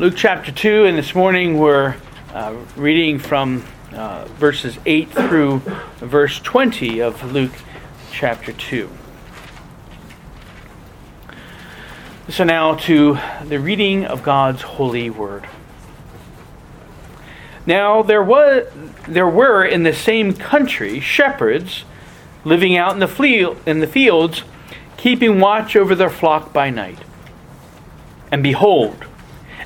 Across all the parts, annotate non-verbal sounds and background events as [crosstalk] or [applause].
Luke chapter 2, and this morning we're uh, reading from uh, verses 8 through verse 20 of Luke chapter 2. So now to the reading of God's holy word. Now there was there were in the same country shepherds living out in the, field, in the fields, keeping watch over their flock by night. And behold,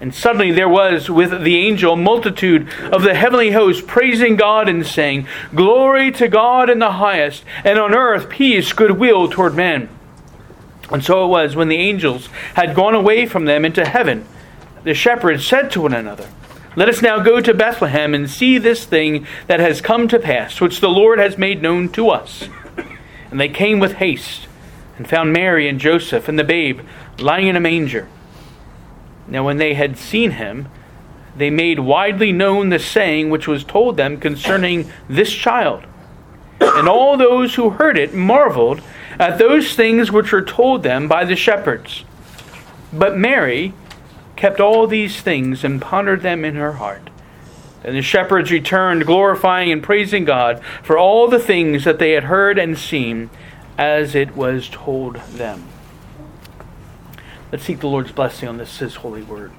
And suddenly there was with the angel a multitude of the heavenly host praising God and saying, Glory to God in the highest, and on earth peace, goodwill toward men. And so it was when the angels had gone away from them into heaven, the shepherds said to one another, Let us now go to Bethlehem and see this thing that has come to pass, which the Lord has made known to us. And they came with haste and found Mary and Joseph and the babe lying in a manger. Now, when they had seen him, they made widely known the saying which was told them concerning this child. And all those who heard it marveled at those things which were told them by the shepherds. But Mary kept all these things and pondered them in her heart. And the shepherds returned, glorifying and praising God for all the things that they had heard and seen as it was told them. Let's seek the Lord's blessing on this His holy word.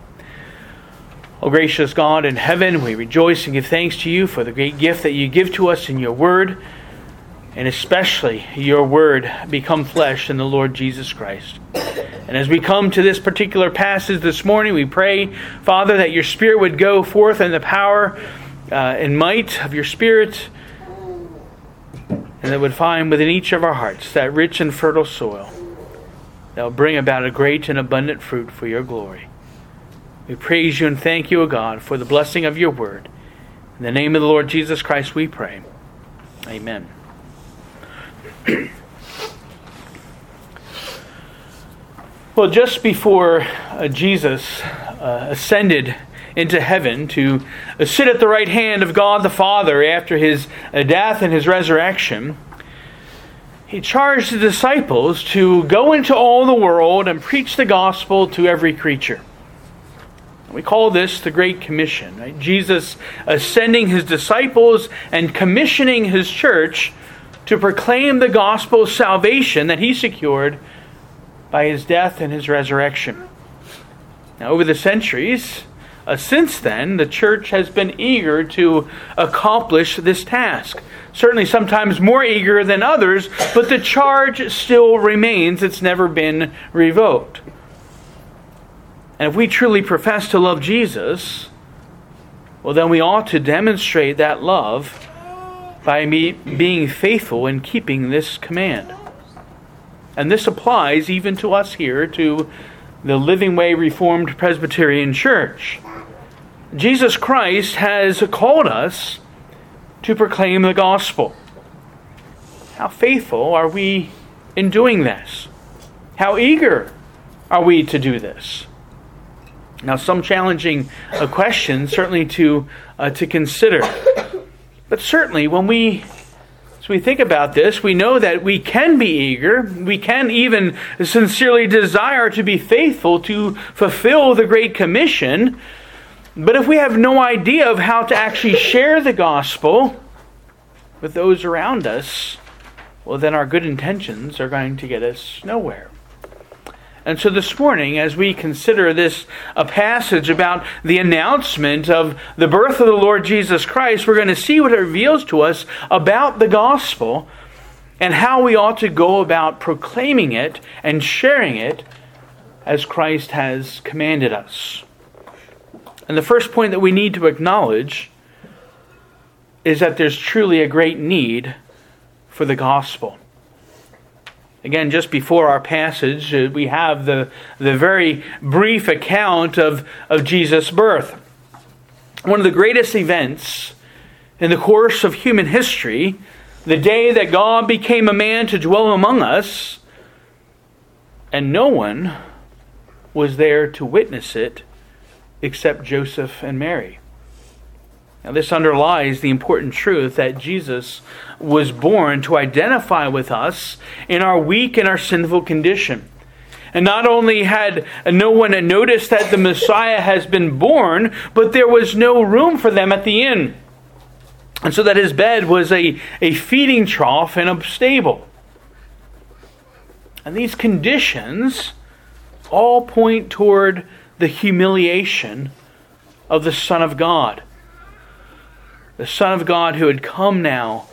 O gracious God in heaven, we rejoice and give thanks to you for the great gift that you give to us in your word, and especially your word become flesh in the Lord Jesus Christ. And as we come to this particular passage this morning, we pray, Father, that your Spirit would go forth in the power uh, and might of your Spirit, and that would find within each of our hearts that rich and fertile soil that will bring about a great and abundant fruit for your glory. We praise you and thank you, O God, for the blessing of your word. In the name of the Lord Jesus Christ, we pray. Amen. [clears throat] well, just before uh, Jesus uh, ascended into heaven to uh, sit at the right hand of God the Father after his uh, death and his resurrection, he charged the disciples to go into all the world and preach the gospel to every creature. We call this the Great Commission. Right? Jesus sending his disciples and commissioning his church to proclaim the gospel salvation that he secured by his death and his resurrection. Now, over the centuries, uh, since then, the church has been eager to accomplish this task. Certainly, sometimes more eager than others, but the charge still remains. It's never been revoked. And if we truly profess to love Jesus, well, then we ought to demonstrate that love by me being faithful in keeping this command. And this applies even to us here, to the Living Way Reformed Presbyterian Church. Jesus Christ has called us to proclaim the gospel. How faithful are we in doing this? How eager are we to do this? Now, some challenging uh, questions certainly to uh, to consider, but certainly when we as we think about this, we know that we can be eager, we can even sincerely desire to be faithful to fulfill the Great Commission. But if we have no idea of how to actually share the gospel with those around us, well, then our good intentions are going to get us nowhere. And so this morning, as we consider this a passage about the announcement of the birth of the Lord Jesus Christ, we're going to see what it reveals to us about the gospel and how we ought to go about proclaiming it and sharing it as Christ has commanded us. And the first point that we need to acknowledge is that there's truly a great need for the gospel. Again, just before our passage, uh, we have the, the very brief account of, of Jesus' birth. One of the greatest events in the course of human history, the day that God became a man to dwell among us, and no one was there to witness it except Joseph and Mary. Now, this underlies the important truth that Jesus was born to identify with us in our weak and our sinful condition. And not only had no one noticed that the Messiah has been born, but there was no room for them at the inn. And so that his bed was a, a feeding trough in a stable. And these conditions all point toward the humiliation of the Son of God the Son of God who had come now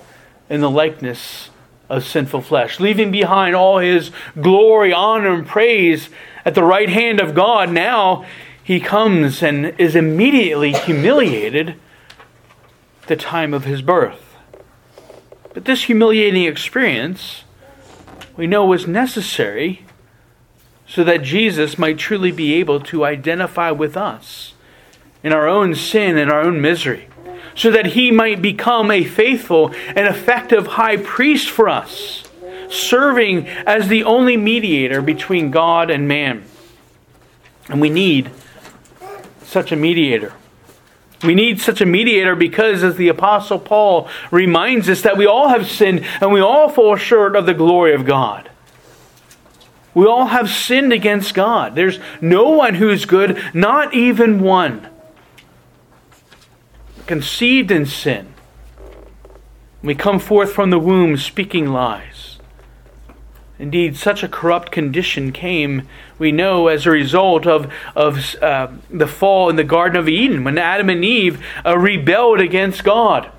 in the likeness of sinful flesh, leaving behind all his glory, honor, and praise at the right hand of God. Now he comes and is immediately humiliated at the time of his birth. But this humiliating experience, we know, was necessary so that Jesus might truly be able to identify with us in our own sin and our own misery so that he might become a faithful and effective high priest for us, serving as the only mediator between God and man. And we need such a mediator. We need such a mediator because, as the Apostle Paul reminds us, that we all have sinned and we all fall short of the glory of God. We all have sinned against God. There's no one who's good, not even one conceived in sin. We come forth from the womb speaking lies. Indeed, such a corrupt condition came, we know, as a result of, of uh, the fall in the Garden of Eden when Adam and Eve uh, rebelled against God.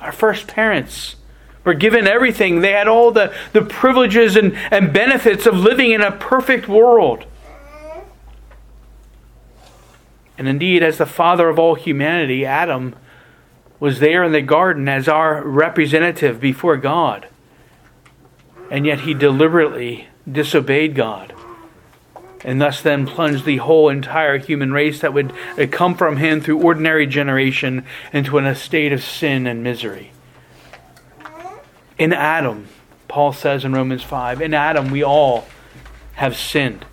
Our first parents were given everything, they had all the, the privileges and, and benefits of living in a perfect world. And indeed, as the father of all humanity, Adam was there in the garden as our representative before God. And yet he deliberately disobeyed God. And thus then plunged the whole entire human race that would come from him through ordinary generation into an estate of sin and misery. In Adam, Paul says in Romans 5, in Adam we all have sinned.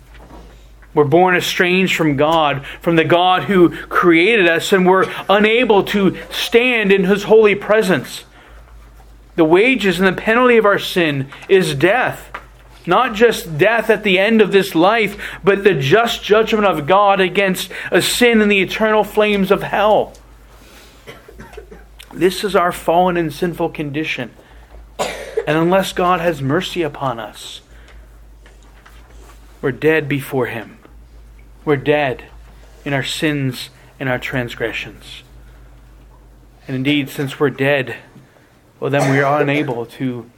We're born estranged from God, from the God who created us, and we're unable to stand in His holy presence. The wages and the penalty of our sin is death. Not just death at the end of this life, but the just judgment of God against a sin in the eternal flames of hell. This is our fallen and sinful condition. And unless God has mercy upon us, we're dead before Him. We're dead in our sins and our transgressions. And indeed, since we're dead, well, then we are unable to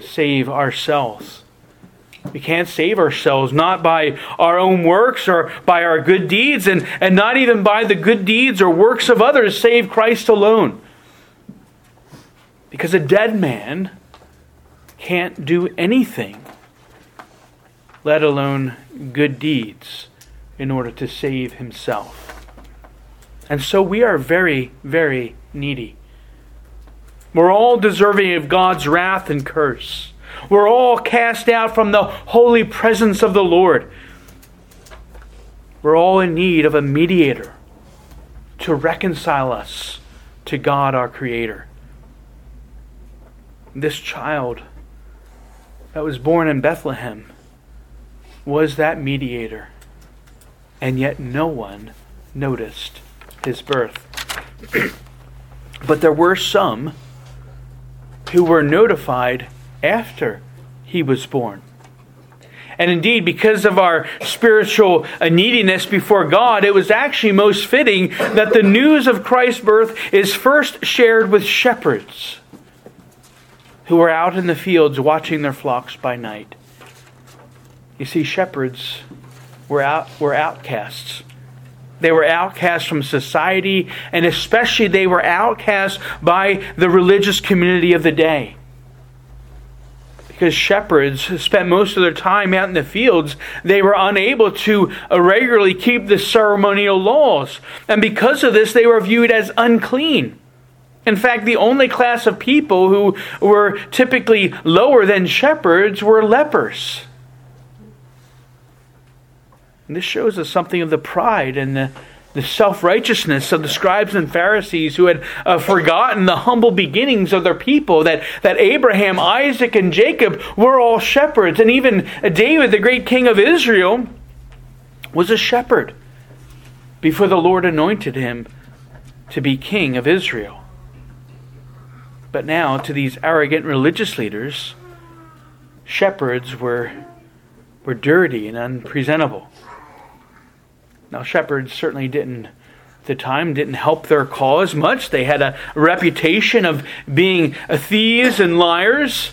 save ourselves. We can't save ourselves, not by our own works or by our good deeds, and, and not even by the good deeds or works of others, save Christ alone. Because a dead man can't do anything, let alone good deeds in order to save himself. And so we are very, very needy. We're all deserving of God's wrath and curse. We're all cast out from the holy presence of the Lord. We're all in need of a mediator to reconcile us to God our Creator. This child that was born in Bethlehem was that mediator and yet no one noticed his birth. [clears throat] but there were some who were notified after he was born. And indeed, because of our spiritual neediness before God, it was actually most fitting that the news of Christ's birth is first shared with shepherds who were out in the fields watching their flocks by night. You see, shepherds were, out, were outcasts. They were outcasts from society, and especially they were outcasts by the religious community of the day. because shepherds spent most of their time out in the fields, they were unable to regularly keep the ceremonial laws. And because of this, they were viewed as unclean. In fact, the only class of people who were typically lower than shepherds were lepers. And this shows us something of the pride and the the self righteousness of the scribes and Pharisees who had uh, forgotten the humble beginnings of their people, that, that Abraham, Isaac, and Jacob were all shepherds, and even David, the great king of Israel, was a shepherd before the Lord anointed him to be king of Israel. But now, to these arrogant religious leaders, shepherds were, were dirty and unpresentable. Now, shepherds certainly didn't, at the time, didn't help their cause much. They had a reputation of being thieves and liars.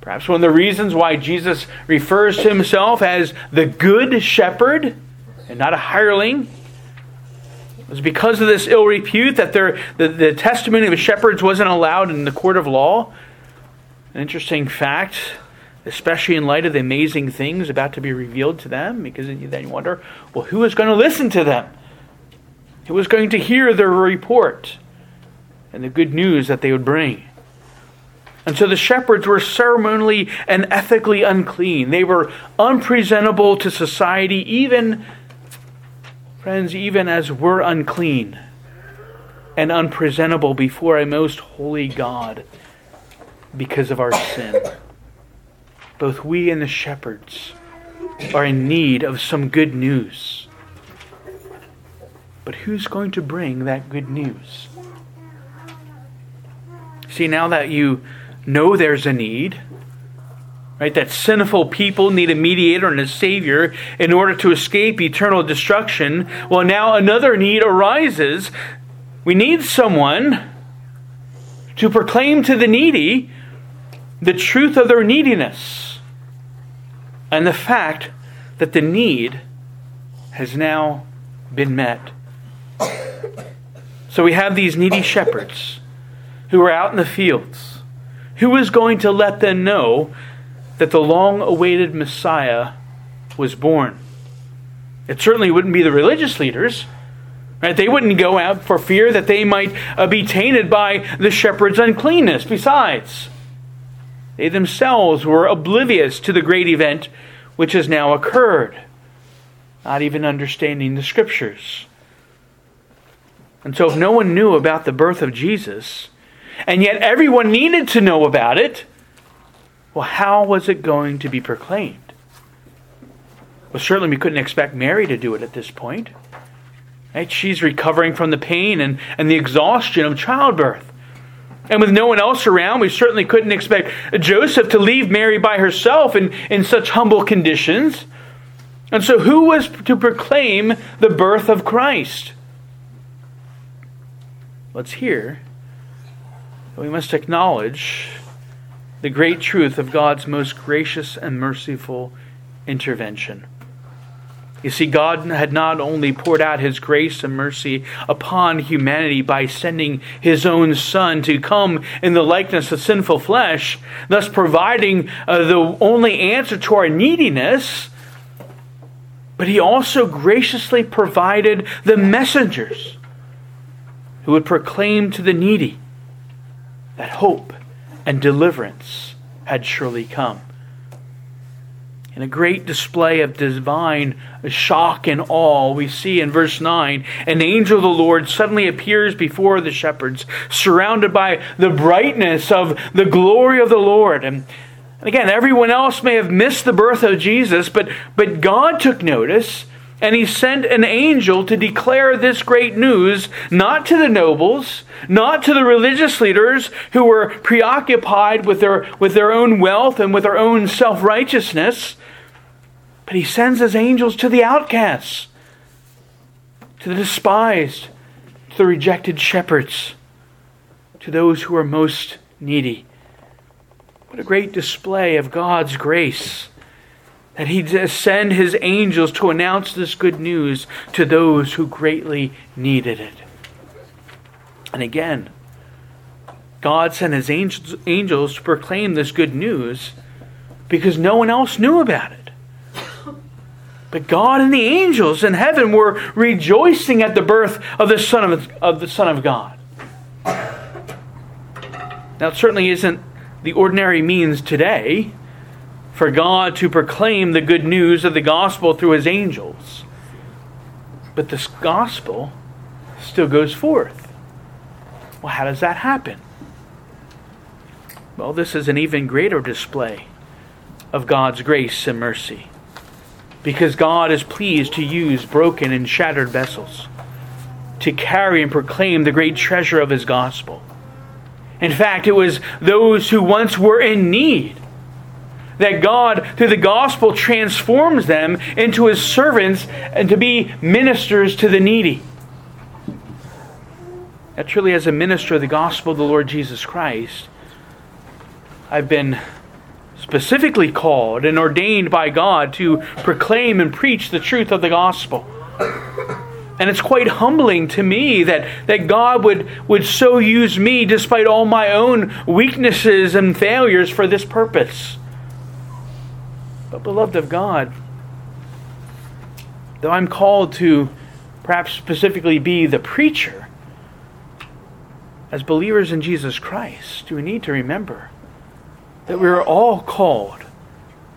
Perhaps one of the reasons why Jesus refers to himself as the good shepherd and not a hireling was because of this ill repute that their, the, the testimony of the shepherds wasn't allowed in the court of law. An interesting fact especially in light of the amazing things about to be revealed to them, because then you wonder, well, who is going to listen to them? Who is going to hear their report and the good news that they would bring? And so the shepherds were ceremonially and ethically unclean. They were unpresentable to society, even, friends, even as we're unclean and unpresentable before a most holy God because of our sin both we and the shepherds are in need of some good news. But who's going to bring that good news? See, now that you know there's a need, right, that sinful people need a mediator and a savior in order to escape eternal destruction, well, now another need arises. We need someone to proclaim to the needy the truth of their neediness and the fact that the need has now been met. So we have these needy shepherds who are out in the fields. Who is going to let them know that the long awaited Messiah was born? It certainly wouldn't be the religious leaders. Right? They wouldn't go out for fear that they might uh, be tainted by the shepherd's uncleanness. Besides, they themselves were oblivious to the great event which has now occurred, not even understanding the scriptures. And so, if no one knew about the birth of Jesus, and yet everyone needed to know about it, well, how was it going to be proclaimed? Well, certainly we couldn't expect Mary to do it at this point. Right? She's recovering from the pain and, and the exhaustion of childbirth. And with no one else around, we certainly couldn't expect Joseph to leave Mary by herself in, in such humble conditions. And so, who was to proclaim the birth of Christ? Let's hear. We must acknowledge the great truth of God's most gracious and merciful intervention. You see, God had not only poured out his grace and mercy upon humanity by sending his own Son to come in the likeness of sinful flesh, thus providing uh, the only answer to our neediness, but he also graciously provided the messengers who would proclaim to the needy that hope and deliverance had surely come in a great display of divine shock and awe, we see in verse 9 an angel of the Lord suddenly appears before the shepherds, surrounded by the brightness of the glory of the Lord. And again, everyone else may have missed the birth of Jesus, but, but God took notice. And he sent an angel to declare this great news, not to the nobles, not to the religious leaders who were preoccupied with their, with their own wealth and with their own self righteousness, but he sends his angels to the outcasts, to the despised, to the rejected shepherds, to those who are most needy. What a great display of God's grace that he'd send his angels to announce this good news to those who greatly needed it. And again, God sent his angels, angels to proclaim this good news because no one else knew about it. But God and the angels in heaven were rejoicing at the birth of the Son of, of the Son of God. Now, it certainly isn't the ordinary means today for God to proclaim the good news of the gospel through his angels. But this gospel still goes forth. Well, how does that happen? Well, this is an even greater display of God's grace and mercy. Because God is pleased to use broken and shattered vessels to carry and proclaim the great treasure of His gospel. In fact, it was those who once were in need that God, through the gospel, transforms them into His servants and to be ministers to the needy. That truly, as a minister of the gospel of the Lord Jesus Christ, I've been specifically called and ordained by God to proclaim and preach the truth of the gospel. And it's quite humbling to me that, that God would, would so use me despite all my own weaknesses and failures for this purpose. But, beloved of God, though I'm called to perhaps specifically be the preacher, as believers in Jesus Christ, we need to remember that we are all called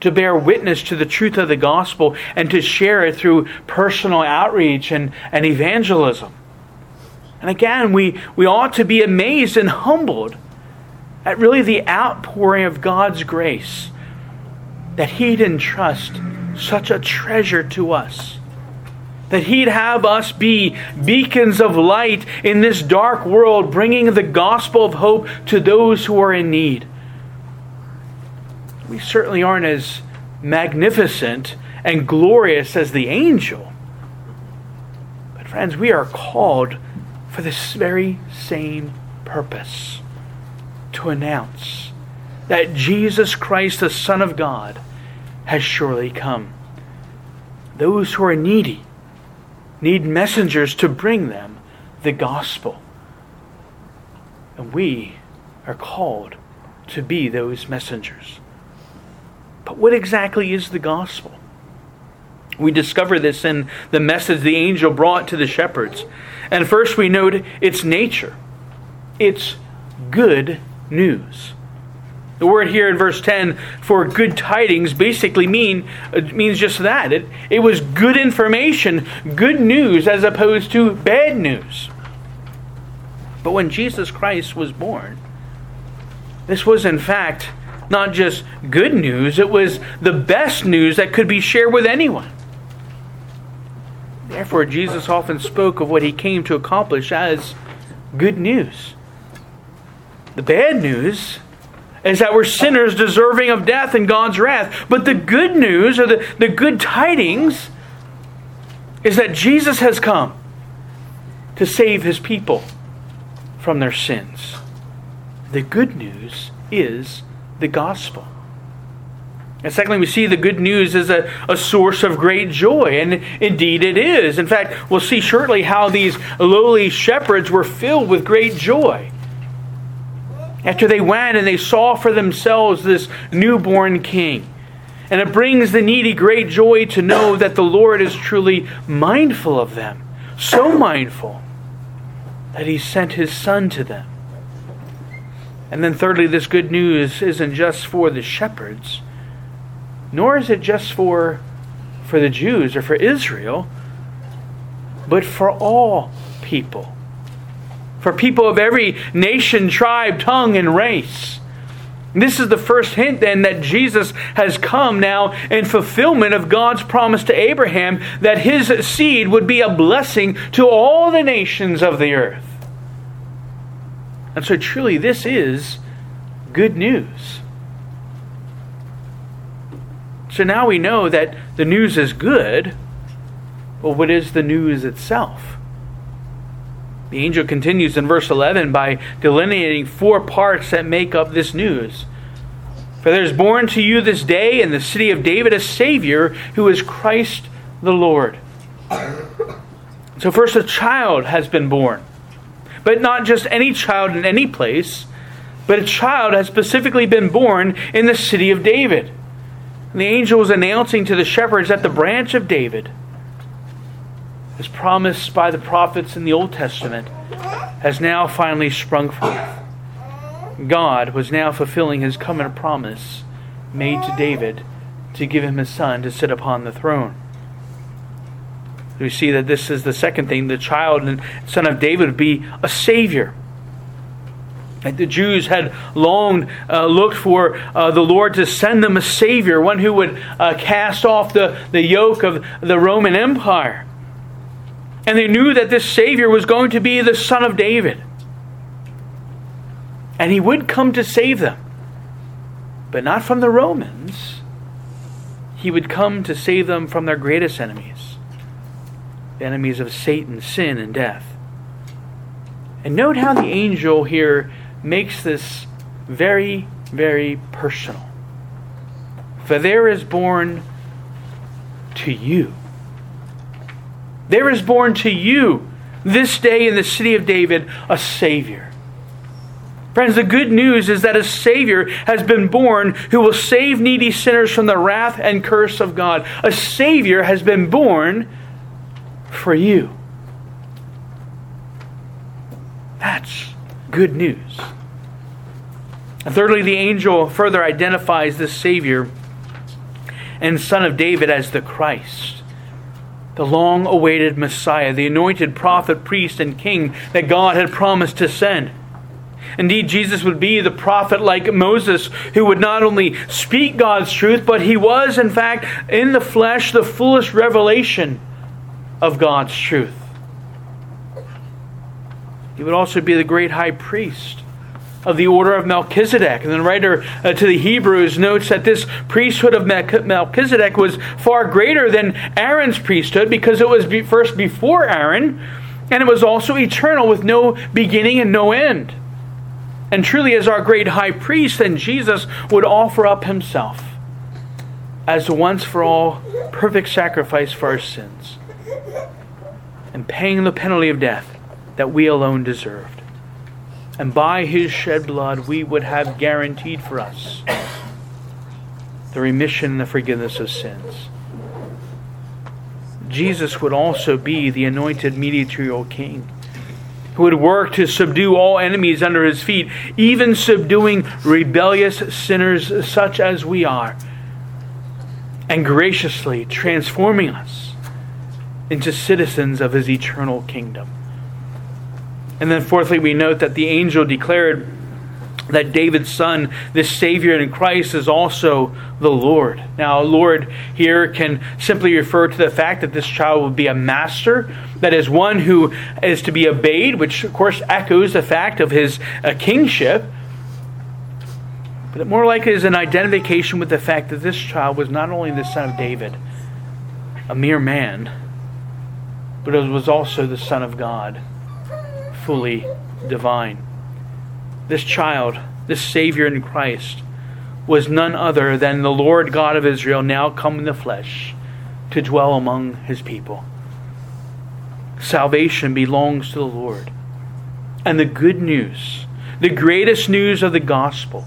to bear witness to the truth of the gospel and to share it through personal outreach and, and evangelism. And again, we, we ought to be amazed and humbled at really the outpouring of God's grace that He'd entrust such a treasure to us. That He'd have us be beacons of light in this dark world, bringing the gospel of hope to those who are in need we certainly aren't as magnificent and glorious as the angel. But, friends, we are called for this very same purpose to announce that Jesus Christ, the Son of God, has surely come. Those who are needy need messengers to bring them the gospel. And we are called to be those messengers. But what exactly is the gospel? We discover this in the message the angel brought to the shepherds. And first we note its nature. It's good news. The word here in verse 10 for good tidings basically mean uh, means just that. It, it was good information, good news as opposed to bad news. But when Jesus Christ was born, this was in fact not just good news, it was the best news that could be shared with anyone. Therefore, Jesus often spoke of what he came to accomplish as good news. The bad news is that we're sinners deserving of death and God's wrath. But the good news, or the, the good tidings, is that Jesus has come to save his people from their sins. The good news is the gospel. And secondly, we see the good news is a, a source of great joy, and indeed it is. In fact, we'll see shortly how these lowly shepherds were filled with great joy. After they went and they saw for themselves this newborn king. And it brings the needy great joy to know that the Lord is truly mindful of them. So mindful that he sent his son to them. And then, thirdly, this good news isn't just for the shepherds, nor is it just for, for the Jews or for Israel, but for all people. For people of every nation, tribe, tongue, and race. This is the first hint then that Jesus has come now in fulfillment of God's promise to Abraham that his seed would be a blessing to all the nations of the earth. And so, truly, this is good news. So now we know that the news is good. but what is the news itself? The angel continues in verse 11 by delineating four parts that make up this news. For there is born to you this day in the city of David a Savior who is Christ the Lord. So, first, a child has been born. But not just any child in any place, but a child has specifically been born in the city of David. And the angel was announcing to the shepherds that the branch of David, as promised by the prophets in the Old Testament, has now finally sprung forth. God was now fulfilling his covenant promise made to David to give him his son to sit upon the throne. We see that this is the second thing the child and son of David would be a savior. That the Jews had long uh, looked for uh, the Lord to send them a Savior, one who would uh, cast off the, the yoke of the Roman Empire. And they knew that this Savior was going to be the Son of David. And he would come to save them, but not from the Romans. He would come to save them from their greatest enemies the enemies of Satan, sin, and death. And note how the angel here makes this very, very personal. For there is born to you. There is born to you this day in the city of David a Savior. Friends, the good news is that a Savior has been born who will save needy sinners from the wrath and curse of God. A Savior has been born for you. That's good news. And thirdly, the angel further identifies this Savior and Son of David as the Christ, the long awaited Messiah, the anointed prophet, priest, and king that God had promised to send. Indeed, Jesus would be the prophet like Moses, who would not only speak God's truth, but he was, in fact, in the flesh, the fullest revelation of God's truth. He would also be the great high priest of the order of Melchizedek. And the writer uh, to the Hebrews notes that this priesthood of Melchizedek was far greater than Aaron's priesthood because it was be- first before Aaron, and it was also eternal with no beginning and no end. And truly, as our great high priest, then Jesus would offer up himself as a once for all perfect sacrifice for our sins and paying the penalty of death that we alone deserved. And by his shed blood, we would have guaranteed for us the remission and the forgiveness of sins. Jesus would also be the anointed mediatorial king who would work to subdue all enemies under his feet, even subduing rebellious sinners such as we are, and graciously transforming us into citizens of his eternal kingdom. And then, fourthly, we note that the angel declared that David's son, this Savior in Christ, is also the Lord. Now, Lord here can simply refer to the fact that this child will be a master, that is, one who is to be obeyed, which of course echoes the fact of his uh, kingship. But it more likely is an identification with the fact that this child was not only the son of David, a mere man, but it was also the Son of God fully divine. This child, this Savior in Christ, was none other than the Lord God of Israel, now come in the flesh to dwell among his people. Salvation belongs to the Lord. And the good news, the greatest news of the gospel,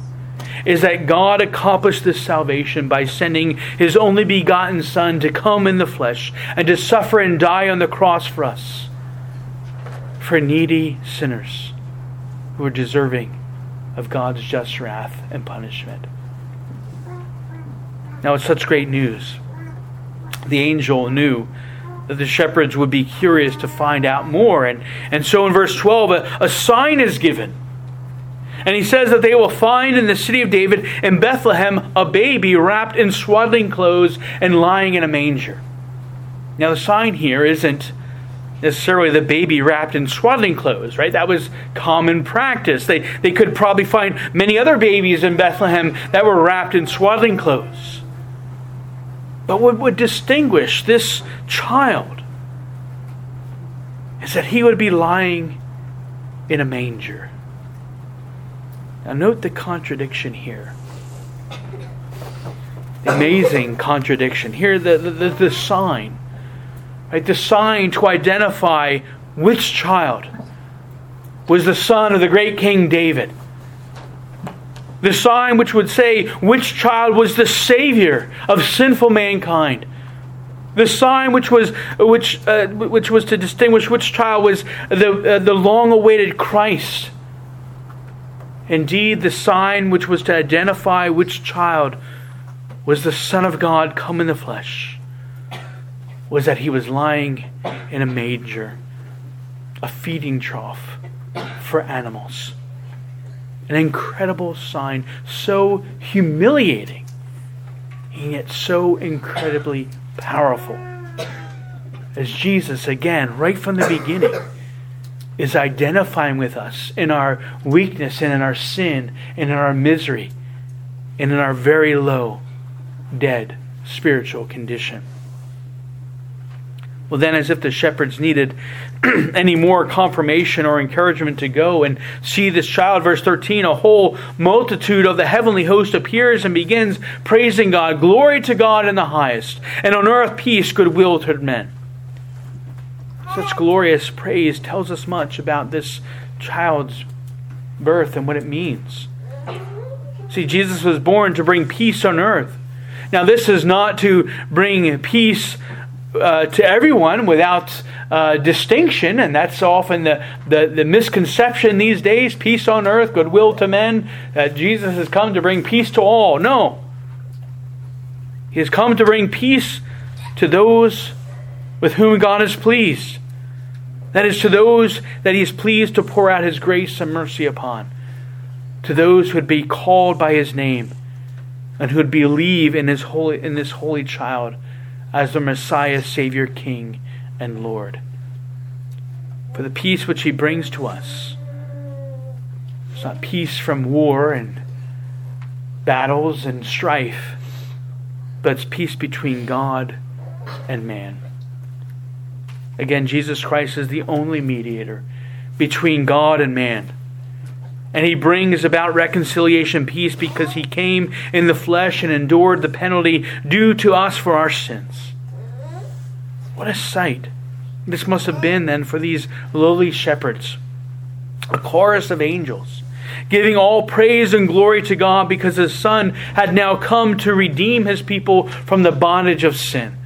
is that God accomplished this salvation by sending his only begotten Son to come in the flesh and to suffer and die on the cross for us for needy sinners who are deserving of God's just wrath and punishment. Now, it's such great news. The angel knew that the shepherds would be curious to find out more. And, and so in verse 12, a, a sign is given. And he says that they will find in the city of David in Bethlehem a baby wrapped in swaddling clothes and lying in a manger. Now, the sign here isn't necessarily the baby wrapped in swaddling clothes, right? That was common practice. They, they could probably find many other babies in Bethlehem that were wrapped in swaddling clothes. But what would distinguish this child is that he would be lying in a manger. Now, note the contradiction here. Amazing contradiction. Here, the, the, the sign the sign to identify which child was the son of the great King David. The sign which would say which child was the Savior of sinful mankind. The sign which was, which, uh, which was to distinguish which child was the, uh, the long awaited Christ. Indeed, the sign which was to identify which child was the Son of God come in the flesh was that he was lying in a manger, a feeding trough for animals. An incredible sign, so humiliating, and yet so incredibly powerful. As Jesus, again, right from the beginning, is identifying with us in our weakness and in our sin and in our misery and in our very low, dead spiritual condition. Well, then, as if the shepherds needed [clears throat] any more confirmation or encouragement to go and see this child, verse 13, a whole multitude of the heavenly host appears and begins praising God. Glory to God in the highest, and on earth peace, goodwill toward men. Such glorious praise tells us much about this child's birth and what it means. See, Jesus was born to bring peace on earth. Now, this is not to bring peace uh, to everyone without uh, distinction, and that's often the, the, the, misconception these days peace on earth, goodwill to men, that Jesus has come to bring peace to all. No. He has come to bring peace to those with whom God is pleased. That is, to those that He is pleased to pour out His grace and mercy upon. To those who would be called by His name and who would believe in, his holy, in this holy child as the Messiah, Savior, King, and Lord. For the peace which He brings to us is not peace from war and battles and strife, but it's peace between God and man. Again, Jesus Christ is the only mediator between God and man. And he brings about reconciliation, peace, because he came in the flesh and endured the penalty due to us for our sins. What a sight this must have been then for these lowly shepherds. A chorus of angels giving all praise and glory to God because his Son had now come to redeem his people from the bondage of sin.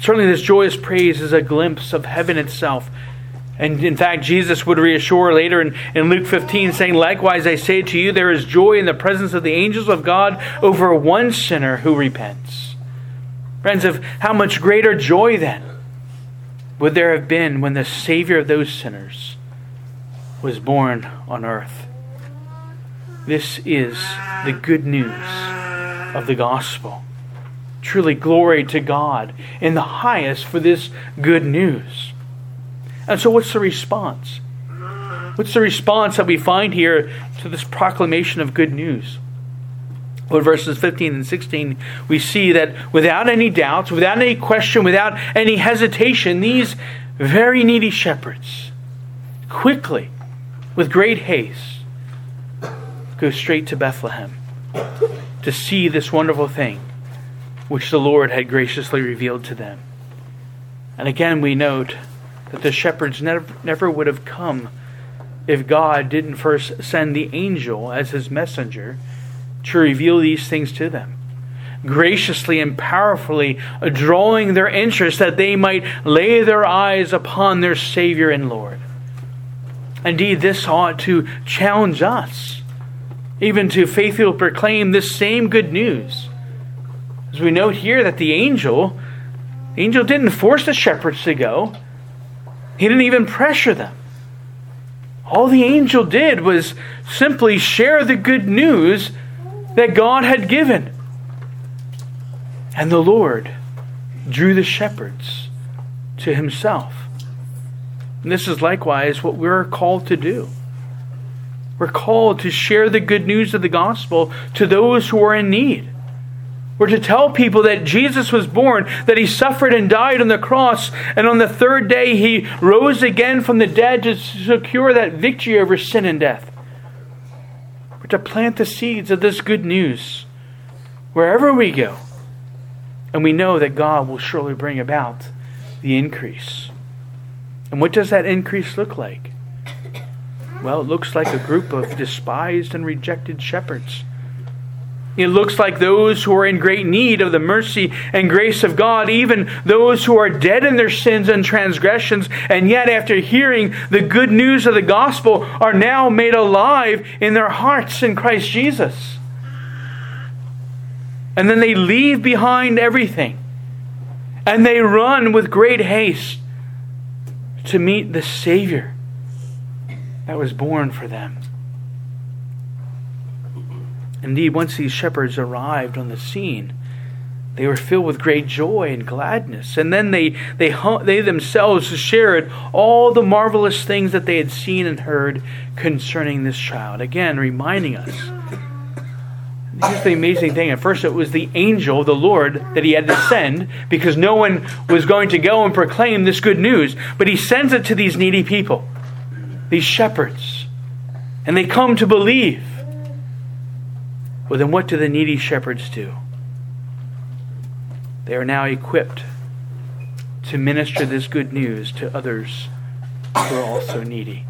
Certainly, this joyous praise is a glimpse of heaven itself and in fact, Jesus would reassure later in, in Luke 15, saying, Likewise, I say to you, there is joy in the presence of the angels of God over one sinner who repents. Friends, of how much greater joy then would there have been when the Savior of those sinners was born on earth? This is the good news of the gospel. Truly, glory to God in the highest for this good news. And so, what's the response? What's the response that we find here to this proclamation of good news? Well, verses 15 and 16, we see that without any doubts, without any question, without any hesitation, these very needy shepherds quickly, with great haste, go straight to Bethlehem to see this wonderful thing which the Lord had graciously revealed to them. And again, we note that the shepherds never, never would have come if God didn't first send the angel as his messenger to reveal these things to them. Graciously and powerfully drawing their interest that they might lay their eyes upon their Savior and Lord. Indeed, this ought to challenge us, even to faithfully proclaim this same good news. As we note here that the angel, the angel didn't force the shepherds to go. He didn't even pressure them. All the angel did was simply share the good news that God had given. And the Lord drew the shepherds to himself. And this is likewise what we're called to do. We're called to share the good news of the gospel to those who are in need. We're to tell people that Jesus was born, that he suffered and died on the cross, and on the third day he rose again from the dead to secure that victory over sin and death. We're to plant the seeds of this good news wherever we go. And we know that God will surely bring about the increase. And what does that increase look like? Well, it looks like a group of despised and rejected shepherds. It looks like those who are in great need of the mercy and grace of God, even those who are dead in their sins and transgressions, and yet, after hearing the good news of the gospel, are now made alive in their hearts in Christ Jesus. And then they leave behind everything and they run with great haste to meet the Savior that was born for them. Indeed, once these shepherds arrived on the scene, they were filled with great joy and gladness. And then they, they, they themselves shared all the marvelous things that they had seen and heard concerning this child. Again, reminding us. Here's the amazing thing. At first, it was the angel, the Lord, that he had to send because no one was going to go and proclaim this good news. But he sends it to these needy people, these shepherds. And they come to believe. Well, then what do the needy shepherds do? They are now equipped to minister this good news to others who are also needy.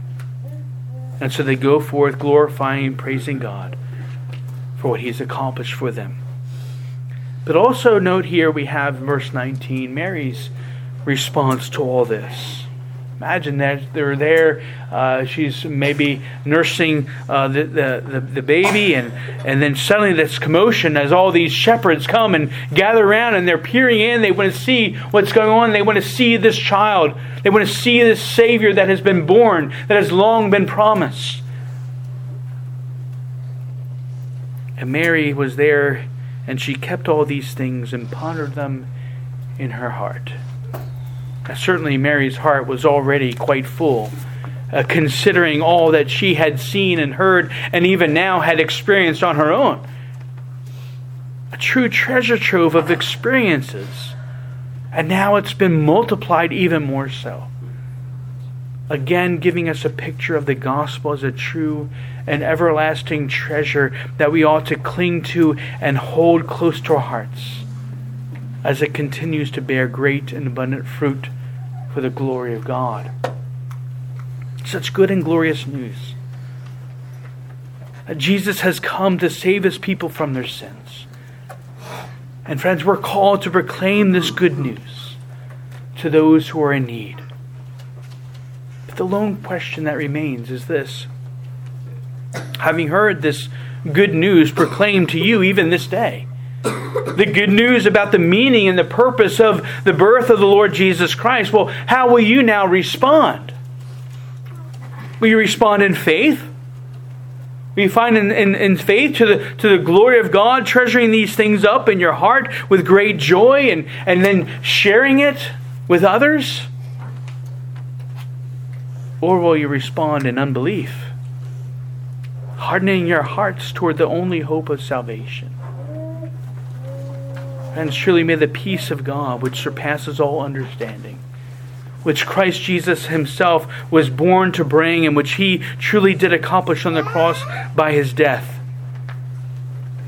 And so they go forth glorifying and praising God for what He's accomplished for them. But also note here we have verse 19 Mary's response to all this. Imagine that they're there. Uh, she's maybe nursing uh, the, the, the, baby, and, and then suddenly this commotion as all these shepherds come and gather around and they're peering in. They want to see what's going on. They want to see this child. They want to see this Savior that has been born, that has long been promised. And Mary was there, and she kept all these things and pondered them in her heart. Certainly, Mary's heart was already quite full, uh, considering all that she had seen and heard, and even now had experienced on her own. A true treasure trove of experiences. And now it's been multiplied even more so. Again, giving us a picture of the gospel as a true and everlasting treasure that we ought to cling to and hold close to our hearts as it continues to bear great and abundant fruit for the glory of God. Such good and glorious news. That Jesus has come to save his people from their sins. And friends, we're called to proclaim this good news to those who are in need. But the lone question that remains is this Having heard this good news proclaimed to you even this day, the good news about the meaning and the purpose of the birth of the Lord Jesus Christ. Well, how will you now respond? Will you respond in faith? Will you find in, in, in, faith to the, to the glory of God, treasuring these things up in your heart with great joy and, and then sharing it with others? Or will you respond in unbelief, hardening your hearts toward the only hope of salvation? And surely may the peace of God, which surpasses all understanding, which Christ Jesus himself was born to bring, and which he truly did accomplish on the cross by his death,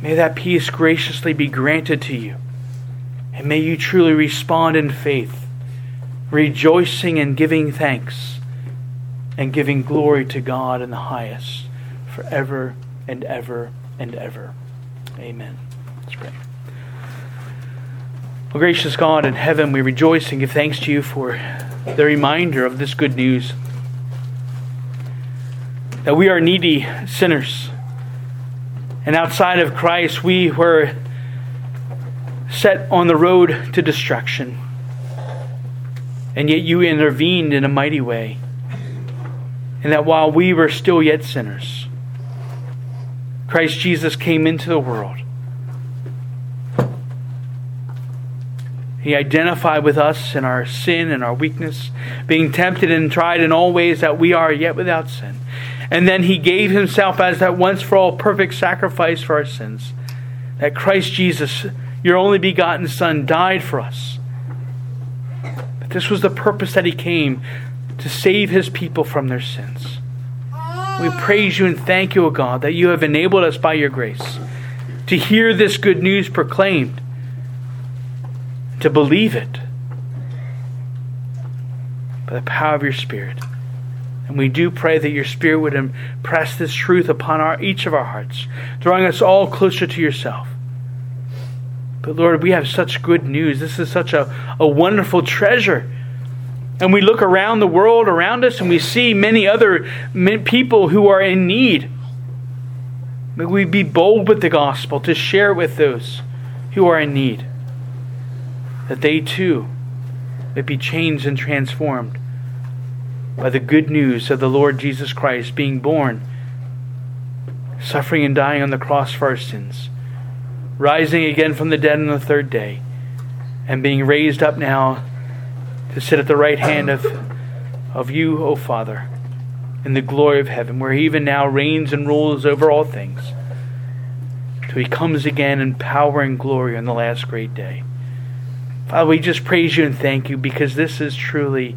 may that peace graciously be granted to you. And may you truly respond in faith, rejoicing and giving thanks, and giving glory to God in the highest, forever and ever and ever. Amen. Well, gracious God in heaven, we rejoice and give thanks to you for the reminder of this good news that we are needy sinners. And outside of Christ, we were set on the road to destruction. And yet you intervened in a mighty way. And that while we were still yet sinners, Christ Jesus came into the world He identified with us in our sin and our weakness, being tempted and tried in all ways that we are yet without sin. And then he gave himself as that once for all perfect sacrifice for our sins. That Christ Jesus, your only begotten Son, died for us. That this was the purpose that he came to save his people from their sins. We praise you and thank you, O God, that you have enabled us by your grace to hear this good news proclaimed to believe it by the power of your Spirit. And we do pray that your Spirit would impress this truth upon our, each of our hearts, drawing us all closer to yourself. But Lord, we have such good news. This is such a, a wonderful treasure. And we look around the world around us and we see many other people who are in need. May we be bold with the gospel to share with those who are in need, that they too may be changed and transformed by the good news of the Lord Jesus Christ being born, suffering and dying on the cross for our sins, rising again from the dead on the third day, and being raised up now to sit at the right hand of, of you, O Father, in the glory of heaven, where he even now reigns and rules over all things, till he comes again in power and glory on the last great day. Father, we just praise you and thank you because this is truly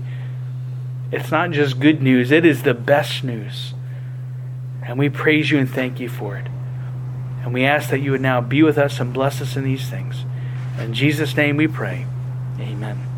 it's not just good news, it is the best news. And we praise you and thank you for it. And we ask that you would now be with us and bless us in these things. In Jesus' name we pray. Amen.